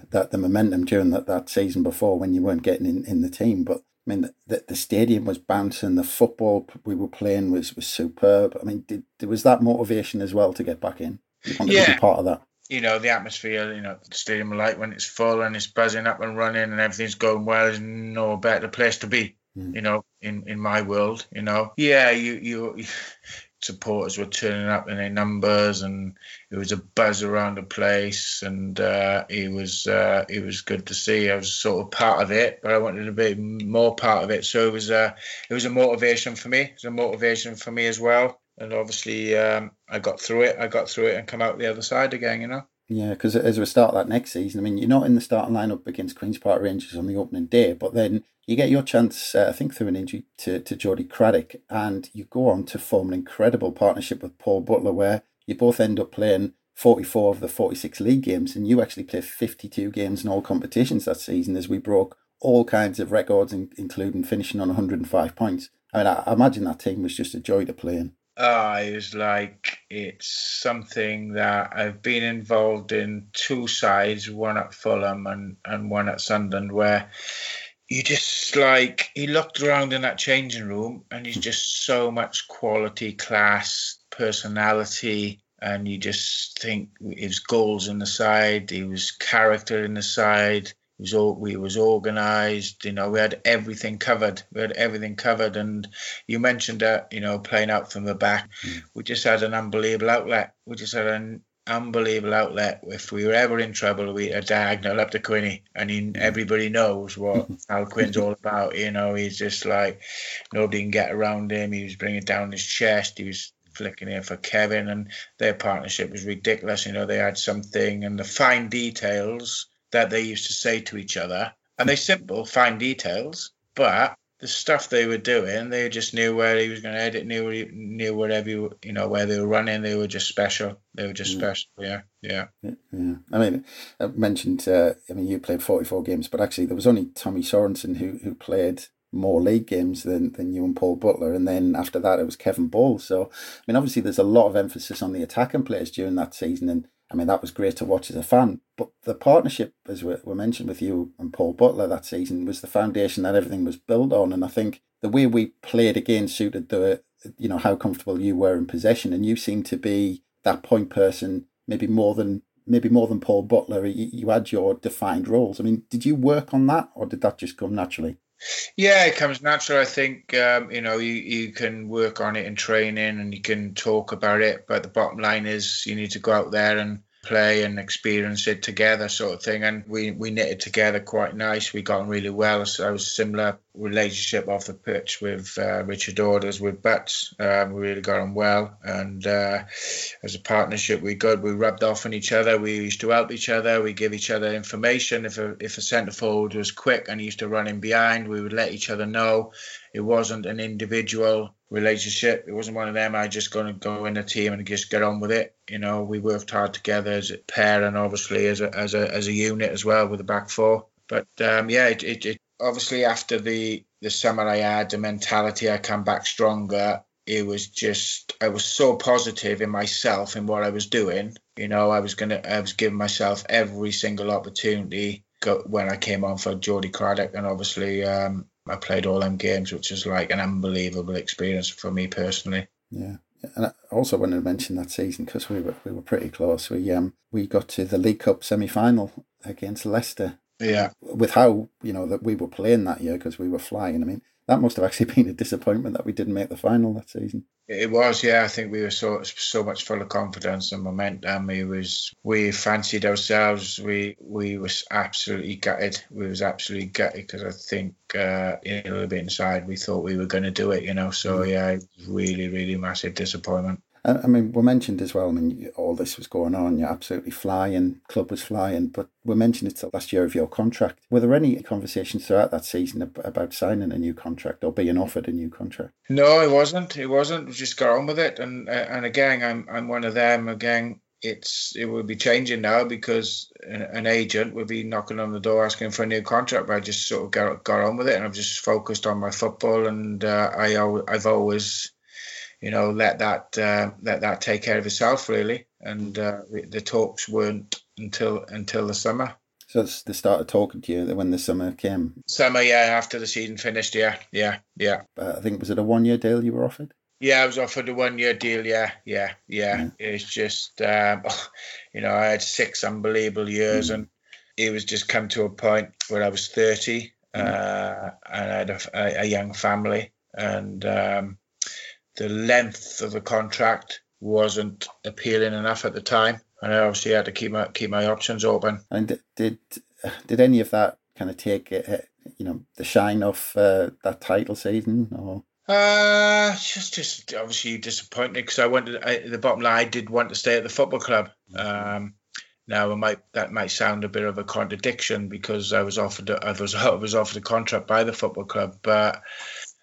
<laughs> that the momentum during that, that season before when you weren't getting in, in the team, but I mean, the, the stadium was bouncing. The football we were playing was was superb. I mean, did, there was that motivation as well to get back in? yeah, part of that you know, the atmosphere, you know, the stadium light when it's full and it's buzzing up and running and everything's going well is no better place to be, mm. you know, in, in my world, you know. Yeah, you, you, <laughs> supporters were turning up in their numbers and it was a buzz around the place and uh, it was uh, it was good to see. I was sort of part of it, but I wanted to be more part of it. So it was a it was a motivation for me. It was a motivation for me as well and obviously um, I got through it. I got through it and come out the other side again. You know. Yeah, because as we start that next season, I mean, you're not in the starting lineup against Queens Park Rangers on the opening day, but then you get your chance, uh, I think, through an injury to, to Jody Craddock, and you go on to form an incredible partnership with Paul Butler, where you both end up playing 44 of the 46 league games, and you actually play 52 games in all competitions that season as we broke all kinds of records, including finishing on 105 points. I mean, I, I imagine that team was just a joy to play in. Uh, it was like it's something that I've been involved in two sides, one at Fulham and, and one at Sunderland, where you just like he looked around in that changing room and he's just so much quality, class, personality, and you just think his goals in the side, he was character in the side, was all we was organized you know we had everything covered we had everything covered and you mentioned that you know playing out from the back mm. we just had an unbelievable outlet we just had an unbelievable outlet. If we were ever in trouble, we a diagonal up to Quinny, and he, everybody knows what <laughs> Niall Quinn's all about. You know, he's just like nobody can get around him. He was bringing down his chest. He was flicking in for Kevin, and their partnership was ridiculous. You know, they had something, and the fine details that they used to say to each other, and they simple fine details, but the stuff they were doing, they just knew where he was going to edit, knew knew wherever you, you know where they were running. They were just special. They were just yeah. special. Yeah, yeah. Yeah. I mean, I mentioned. Uh, I mean, you played forty four games, but actually there was only Tommy Sorensen who who played more league games than than you and Paul Butler, and then after that it was Kevin Ball. So, I mean, obviously there's a lot of emphasis on the attacking players during that season, and I mean, that was great to watch as a fan. But the partnership, as we, we mentioned with you and Paul Butler that season, was the foundation that everything was built on. And I think the way we played again suited the, you know, how comfortable you were in possession. And you seemed to be that point person, maybe more than maybe more than Paul Butler. You, you had your defined roles. I mean, did you work on that, or did that just come naturally? Yeah, it comes natural. I think um, you know you, you can work on it in training and you can talk about it, but the bottom line is you need to go out there and play and experience it together, sort of thing. And we we knitted together quite nice. We got on really well. So I was similar relationship off the pitch with uh, Richard Orders with Butts. Um, we really got on well, and uh, as a partnership, we good. We rubbed off on each other. We used to help each other. We give each other information. If a if a centre forward was quick and used to run in behind, we would let each other know. It wasn't an individual relationship. It wasn't one of them. I just going to go in a team and just get on with it. You know, we worked hard together as a pair and obviously as a as a as a unit as well with the back four. But um, yeah, it, it, it obviously after the the summer I had, the mentality I come back stronger. It was just I was so positive in myself and what I was doing. You know, I was gonna I was giving myself every single opportunity when I came on for Jody Craddock, and obviously um, I played all them games, which was like an unbelievable experience for me personally. Yeah. And I also wanted to mention that season because we were we were pretty close. We um we got to the League Cup semi final against Leicester. Yeah. With how you know that we were playing that year because we were flying. I mean, that must have actually <laughs> been a disappointment that we didn't make the final that season. It was, yeah. I think we were so so much full of confidence and momentum. We was we fancied ourselves. We we was absolutely gutted. We was absolutely gutted because I think uh, you know a little bit inside we thought we were going to do it. You know, so mm. yeah, really really massive disappointment. I mean, we mentioned as well. I mean, all this was going on. You're absolutely flying. Club was flying, but we mentioned it's the last year of your contract. Were there any conversations throughout that season about signing a new contract or being offered a new contract? No, it wasn't. It wasn't. We just got on with it. And and again, I'm I'm one of them. Again, it's it will be changing now because an, an, agent will be knocking on the door asking for a new contract. But I just sort of got got on with it, and I've just focused on my football. And uh, I I've always you know, let that uh, let that take care of itself really. And uh, the talks weren't until until the summer. So it's, they started talking to you when the summer came. Summer, yeah, after the season finished, yeah, yeah, yeah. Uh, I think was it a one year deal you were offered? Yeah, I was offered a one year deal. Yeah, yeah, yeah. Mm. It's just, um, <laughs> you know, I had six unbelievable years, mm. and it was just come to a point where I was thirty, mm. uh, and I had a, a, young family, and um, the length of the contract wasn't appealing enough at the time, and I obviously had to keep my keep my options open. And did did any of that kind of take you know the shine off uh, that title season or? Uh, just just obviously disappointed because I wanted I, the bottom line. I did want to stay at the football club. Um, now, it might that might sound a bit of a contradiction because I was offered I was <laughs> I was offered a contract by the football club, but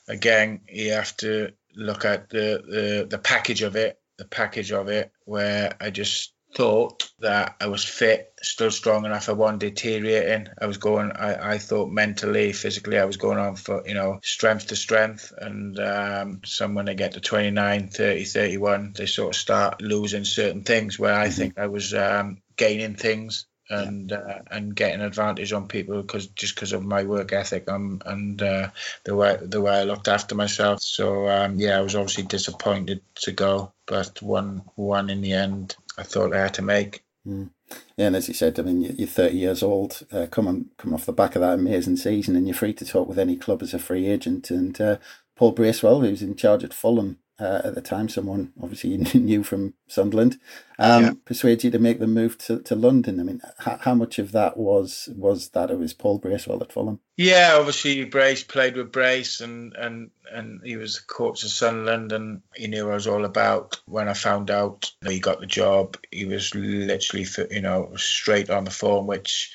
again, you have to look at the, the the package of it, the package of it, where I just thought that I was fit, still strong enough. I wasn't deteriorating. I was going. I, I thought mentally, physically, I was going on for you know strength to strength. And um, some when they get to 29, 30, 31, they sort of start losing certain things. Where I mm-hmm. think I was um, gaining things and uh, and getting advantage on people because just because of my work ethic um, and uh, the way the way I looked after myself. So um, yeah, I was obviously disappointed to go, but one one in the end, I thought I had to make. Mm. Yeah, and as you said, I mean, you're 30 years old, uh, coming come off the back of that amazing season, and you're free to talk with any club as a free agent. And uh, Paul Bracewell, who's in charge at Fulham, uh, at the time, someone obviously <laughs> you knew from Sunderland, um, yeah. persuade you to make the move to, to London. I mean, how, how much of that was was that it was Paul Bracewell at Fulham? Yeah, obviously Brace played with Brace, and and and he was the coach of Sunderland, and he knew what I was all about. When I found out that he got the job, he was literally, you know, straight on the phone, which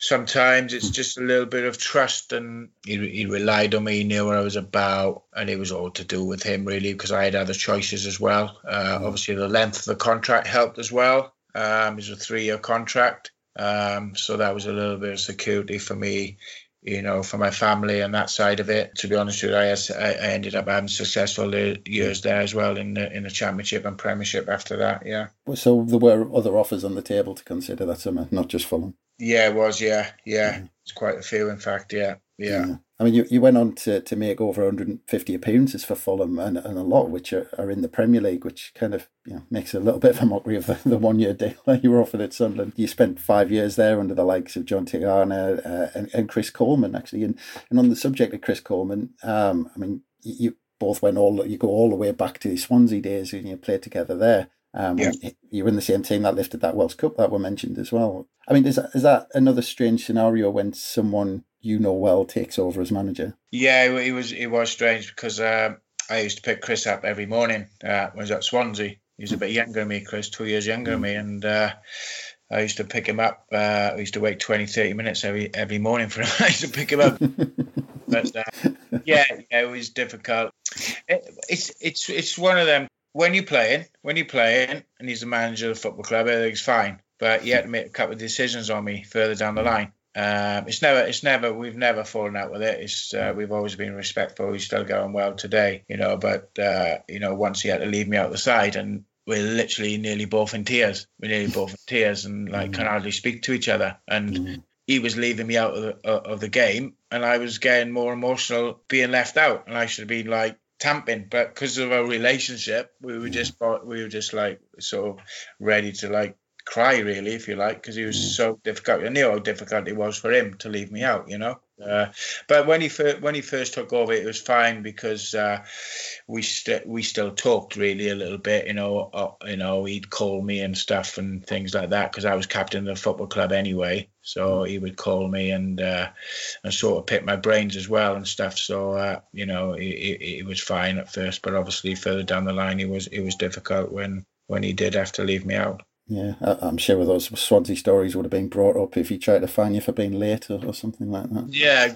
sometimes it's just a little bit of trust and he, he relied on me he knew what i was about and it was all to do with him really because i had other choices as well uh, mm. obviously the length of the contract helped as well um, it was a three-year contract um, so that was a little bit of security for me you know, for my family and that side of it. To be honest with you, I, I ended up having successful years there as well in the in the championship and premiership after that. Yeah. So there were other offers on the table to consider that summer, not just Fulham. Yeah, it was. Yeah, yeah. It's quite a few, in fact. Yeah, yeah. yeah. I mean, you, you went on to, to make over 150 appearances for Fulham, and, and a lot of which are, are in the Premier League, which kind of you know, makes a little bit of a mockery of the, the one year deal <laughs> that you were offered at Sunderland. You spent five years there under the likes of Jean Tigana uh, and, and Chris Coleman, actually. And, and on the subject of Chris Coleman, um, I mean, you, you both went all, you go all the way back to the Swansea days and you played together there. Um, yeah. You were in the same team that lifted that Welsh Cup that were mentioned as well. I mean, is that, is that another strange scenario when someone you know well takes over as manager? Yeah, it was it was strange because uh, I used to pick Chris up every morning uh, when I was at Swansea. He was a bit younger than me, Chris, two years younger than me, and uh, I used to pick him up. Uh, I used to wait 20, 30 minutes every every morning for him. <laughs> I used to pick him up. <laughs> but uh, yeah, yeah, it was difficult. It, it's it's it's one of them when you're playing, when you're playing, and he's the manager of the football club, everything's fine. But he had to make a couple of decisions on me further down the line. Um, it's never, it's never, we've never fallen out with it. It's, uh, we've always been respectful. He's still going well today, you know. But uh, you know, once he had to leave me out the side, and we're literally nearly both in tears. We're nearly <laughs> both in tears, and like can hardly speak to each other. And mm. he was leaving me out of the, of the game, and I was getting more emotional being left out, and I should have been like, tamping, but because of our relationship, we were just we were just like sort of ready to like cry, really, if you like, because he was mm. so difficult. I knew how difficult it was for him to leave me out, you know. Uh, but when he first when he first took over, it was fine because uh, we st- we still talked really a little bit. You know, uh, you know, he'd call me and stuff and things like that because I was captain of the football club anyway. So he would call me and uh, and sort of pick my brains as well and stuff. So uh, you know, it, it, it was fine at first, but obviously further down the line, it was it was difficult when when he did have to leave me out. Yeah, I'm sure those Swansea stories would have been brought up if he tried to fine you for being late or, or something like that. Yeah.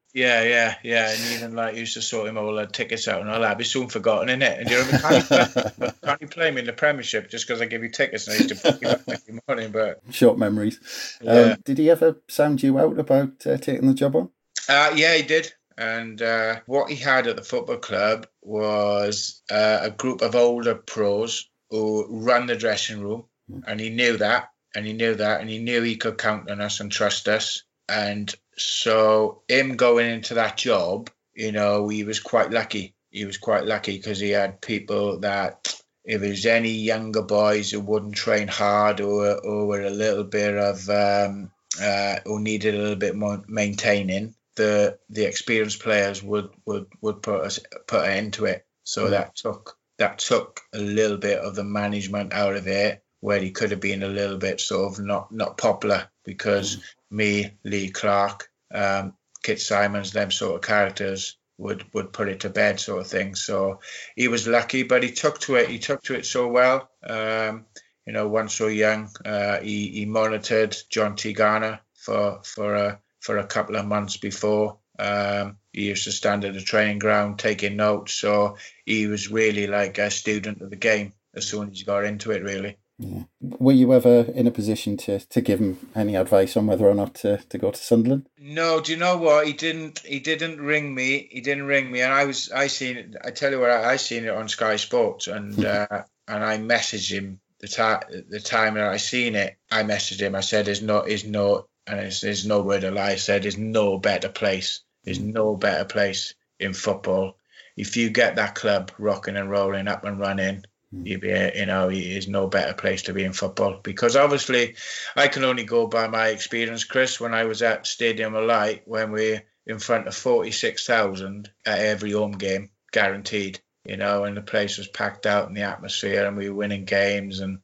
<laughs> yeah, yeah, yeah. And even like used to sort him all the tickets out and all that. I'd be soon forgotten, in it? And you know, can't, you play, can't you play me in the Premiership just because I give you tickets and I used to pick you up every morning? But short memories. Yeah. Um, did he ever sound you out about uh, taking the job on? Uh, yeah, he did. And uh, what he had at the football club was uh, a group of older pros who ran the dressing room, and he knew that, and he knew that, and he knew he could count on us and trust us. And so, him going into that job, you know, he was quite lucky. He was quite lucky because he had people that, if there's any younger boys who wouldn't train hard or, or were a little bit of, um, uh, who needed a little bit more maintaining, the the experienced players would would would put us put an end to it. So mm. that took that took a little bit of the management out of it, where he could have been a little bit sort of not not popular because mm. me, Lee Clark, um, Kit Symons, them sort of characters would would put it to bed, sort of thing. So he was lucky, but he took to it. He took to it so well. Um, you know, once so young, uh, he he monitored Jean Tigana for for a for a couple of months before. Um, he used to stand at the training ground taking notes, so he was really like a student of the game as soon as he got into it. Really. Yeah. Were you ever in a position to, to give him any advice on whether or not to, to go to Sunderland? No, do you know what? He didn't. He didn't ring me. He didn't ring me, and I was. I seen it. I tell you what. I, I seen it on Sky Sports, and <laughs> uh, and I messaged him the time the time that I seen it. I messaged him. I said, "There's no, is no, and it's, there's no word of lie." I said, "There's no better place there's no better place in football. If you get that club rocking and rolling, up and running, hmm. you be, you know, there's no better place to be in football. Because obviously, I can only go by my experience, Chris. When I was at Stadium of Light, when we're in front of forty six thousand at every home game, guaranteed. you know, and the place was packed out in the atmosphere, and we were winning games, and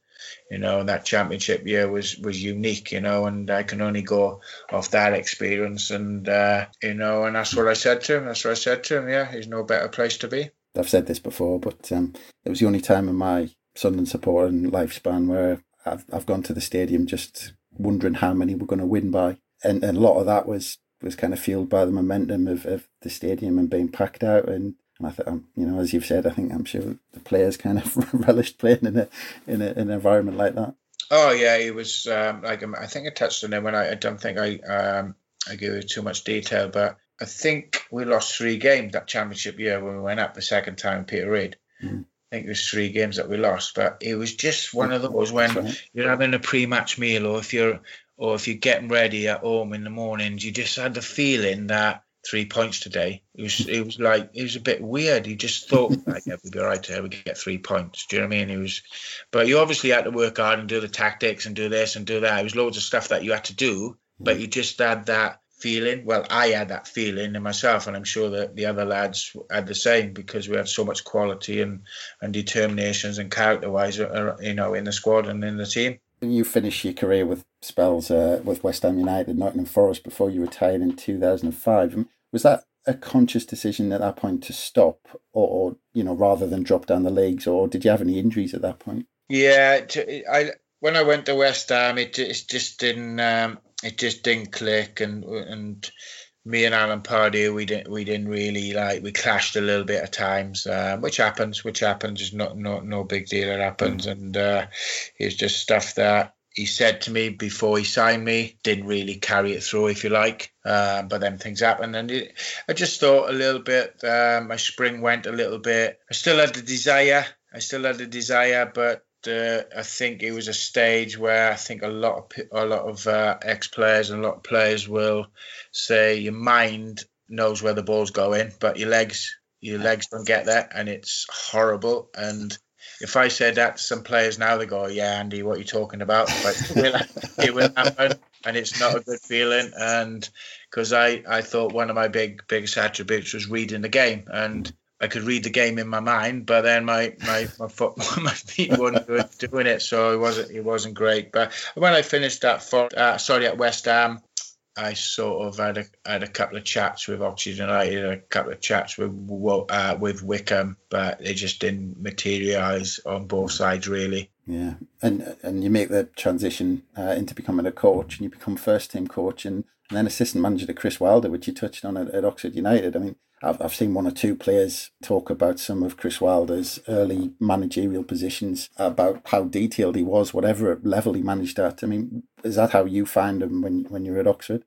you know, that championship year was was unique, you know, and I can only go off that experience, and uh, you know, and that's what I said to him. That's what I said to him. Yeah, he's no better place to be. I've said this before, but um, it was the only time in my Sunderland supporting lifespan where I've I've gone to the stadium just wondering how many we're going to win by, and, and a lot of that was was kind of fueled by the momentum of, of the stadium and being packed out and and I think, um, you know, as you've said, I think I'm sure the players kind of <laughs> relished playing in a in, a, in an environment like that. Oh yeah, it was um, like um, I think I touched on it when I, I don't think I um, I gave it too much detail, but I think we lost three games that championship year when we went up the second time. Peter Reid. Mm. I think it was three games that we lost, but it was just one of those when right. you're having a pre-match meal, or if you're or if you're getting ready at home in the mornings, you just had the feeling that three points today. It was it was like it was a bit weird. He just thought <laughs> like, yeah, we'd be all right today. We get three points. Do you know what I mean? It was, but you obviously had to work hard and do the tactics and do this and do that. It was loads of stuff that you had to do, but you just had that feeling. Well, I had that feeling in myself, and I'm sure that the other lads had the same because we had so much quality and and determinations and character wise, uh, you know, in the squad and in the team. You finished your career with spells uh, with West Ham United, Nottingham Forest before you retired in 2005. Was that a conscious decision at that point to stop, or, you know, rather than drop down the leagues, or did you have any injuries at that point? Yeah, I when I went to West Ham, it, it just didn't um, it just didn't click, and and me and Alan Pardew, we didn't we didn't really like we clashed a little bit at times, um, which happens, which happens is not no no big deal. It happens, mm. and uh, it's just stuff that he said to me before he signed me. Didn't really carry it through, if you like, uh, but then things happened, and it, I just thought a little bit. Uh, my spring went a little bit. I still had the desire. I still had the desire, but uh, I think it was a stage where I think a lot of a lot of uh, ex players and a lot of players will say your mind knows where the ball's going, but your legs your legs don't get there, and it's horrible. And if I said that to some players now, they go, "Yeah, Andy, what are you talking about?" But it will, happen, and it's not a good feeling. And because I I thought one of my big biggest attributes was reading the game and I could read the game in my mind, but then my my my foot <laughs> my feet weren't doing it, so it wasn't it wasn't great. But when I finished that for uh, sorry at West Ham, I sort of had a had a couple of chats with Oxford United, a couple of chats with uh, with Wycombe, but they just didn't materialise on both sides really. Yeah, and and you make the transition uh, into becoming a coach, and you become first team coach, and, and then assistant manager to Chris Wilder, which you touched on at, at Oxford United. I mean, I've, I've seen one or two players talk about some of Chris Wilder's early managerial positions, about how detailed he was, whatever level he managed at. I mean, is that how you find him when, when you're at Oxford?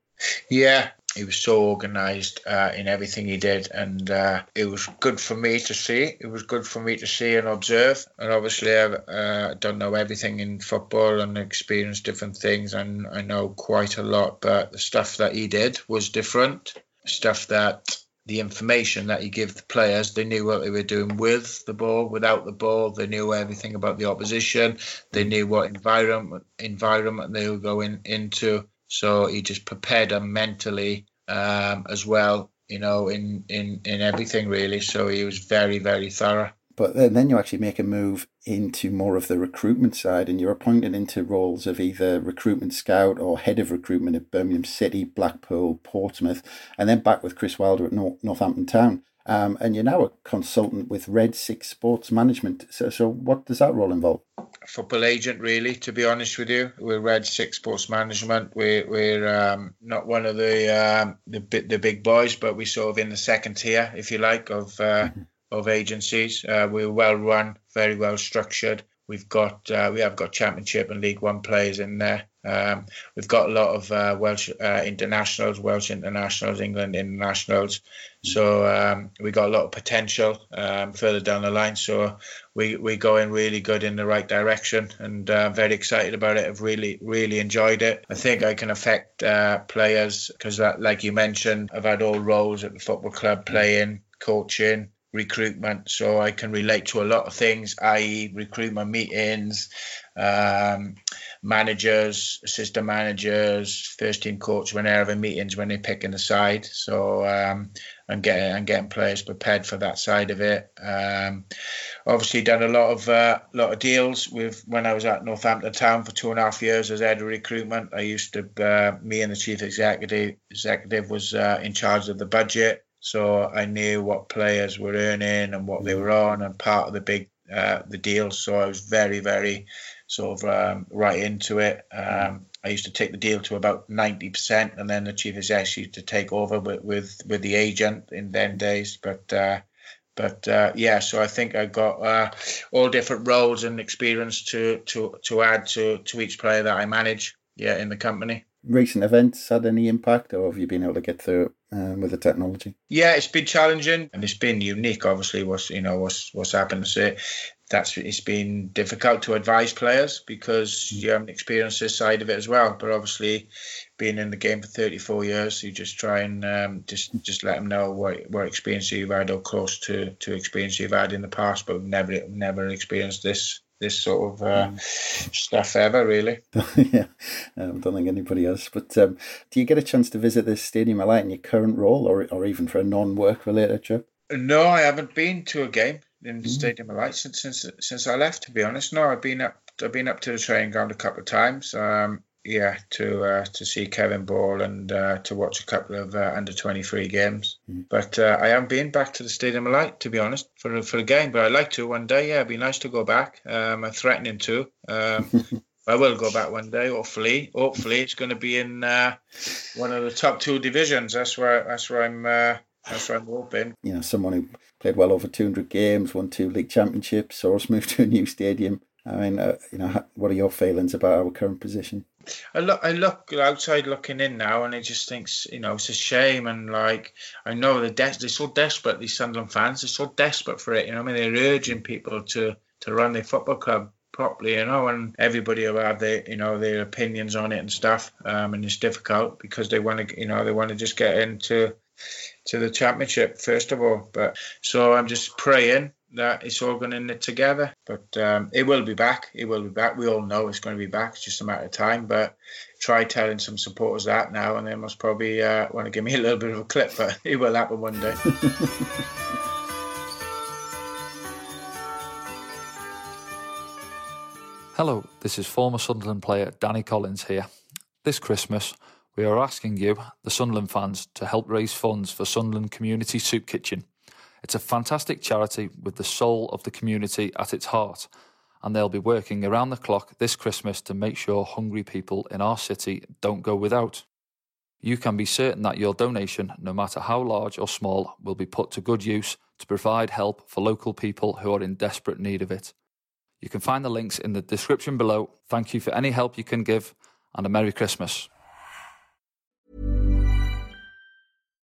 Yeah, he was so organised uh, in everything he did, and uh, it was good for me to see. It was good for me to see and observe. And obviously, I uh, don't know everything in football and experience different things, and I know quite a lot. But the stuff that he did was different. Stuff that the information that he gave the players. They knew what they were doing with the ball, without the ball. They knew everything about the opposition. They knew what environment environment they were going into. So he just prepared them mentally um, as well, you know, in, in, in everything really. So he was very, very thorough. But then you actually make a move into more of the recruitment side and you're appointed into roles of either recruitment scout or head of recruitment at Birmingham City, Blackpool, Portsmouth, and then back with Chris Wilder at North, Northampton Town. Um, and you're now a consultant with Red Six Sports Management. So, so what does that role involve? Football agent, really. To be honest with you, we're Red Six Sports Management. We're we're um, not one of the um, the the big boys, but we're sort of in the second tier, if you like, of uh, mm-hmm of agencies. Uh, we're well run, very well structured. We've got uh, we have got Championship and League One players in there. Um, we've got a lot of uh, Welsh uh, internationals, Welsh internationals, England internationals. So um, we got a lot of potential um, further down the line. So we we going really good in the right direction, and uh, very excited about it. I've really really enjoyed it. I think I can affect uh, players because, like you mentioned, I've had all roles at the football club, playing, coaching recruitment, so I can relate to a lot of things, i.e., recruitment meetings, um, managers, assistant managers, first team coach when they're having meetings when they're picking the side. So um, and getting and getting players prepared for that side of it. Um, obviously, done a lot of uh, lot of deals with when I was at Northampton Town for two and a half years as head of recruitment. I used to uh, me and the chief executive executive was uh, in charge of the budget. So I knew what players were earning and what they were on, and part of the big uh, the deal. So I was very, very sort of um, right into it. Um, I used to take the deal to about ninety percent, and then the chief executive used to take over with with, with the agent in then days. But uh, but uh, yeah, so I think I got uh, all different roles and experience to to to add to to each player that I manage. Yeah, in the company recent events had any impact, or have you been able to get through um, with the technology? Yeah, it's been challenging and it's been unique. Obviously, what's you know what's what's happened to it. That's it's been difficult to advise players because mm. you haven't experienced this side of it as well. But obviously, being in the game for 34 years, you just try and um, just just let them know what what experience you've had or close to to experience you've had in the past, but never never experienced this this sort of uh, mm. stuff ever, really. <laughs> yeah, I don't think anybody else. But um, do you get a chance to visit this stadium a lot in your current role, or or even for a non-work related trip? No, I haven't been to a game in the mm. Stadium of Light since since since I left. To be honest, no, I've been up I've been up to the training ground a couple of times. Um, yeah, to uh, to see Kevin Ball and uh, to watch a couple of uh, under twenty three games. Mm. But uh, I haven't been back to the Stadium of Light to be honest for for a game. But I'd like to one day. Yeah, it'd be nice to go back. Um, I'm threatening to. Um, <laughs> I will go back one day. Hopefully, hopefully it's going to be in uh, one of the top two divisions. That's where that's where I'm. Uh, that's where I'm hoping. You know, someone who played well over 200 games, won two league championships, saw us move to a new stadium. I mean, uh, you know, what are your feelings about our current position? I look, I look outside looking in now, and I just thinks, you know, it's a shame. And like, I know they're, de- they're so desperate. These Sunderland fans, they're so desperate for it. You know, I mean, they're urging people to to run their football club properly, you know, and everybody will have their, you know, their opinions on it and stuff. Um, and it's difficult because they want to, you know, they want to just get into to the championship first of all. But so I'm just praying that it's all going to knit together. But um, it will be back. It will be back. We all know it's going to be back. It's just a matter of time. But try telling some supporters that now, and they must probably uh, want to give me a little bit of a clip. But <laughs> it will happen one day. <laughs> Hello, this is former Sunderland player Danny Collins here. This Christmas, we are asking you, the Sunderland fans, to help raise funds for Sunderland Community Soup Kitchen. It's a fantastic charity with the soul of the community at its heart, and they'll be working around the clock this Christmas to make sure hungry people in our city don't go without. You can be certain that your donation, no matter how large or small, will be put to good use to provide help for local people who are in desperate need of it. You can find the links in the description below. Thank you for any help you can give, and a Merry Christmas.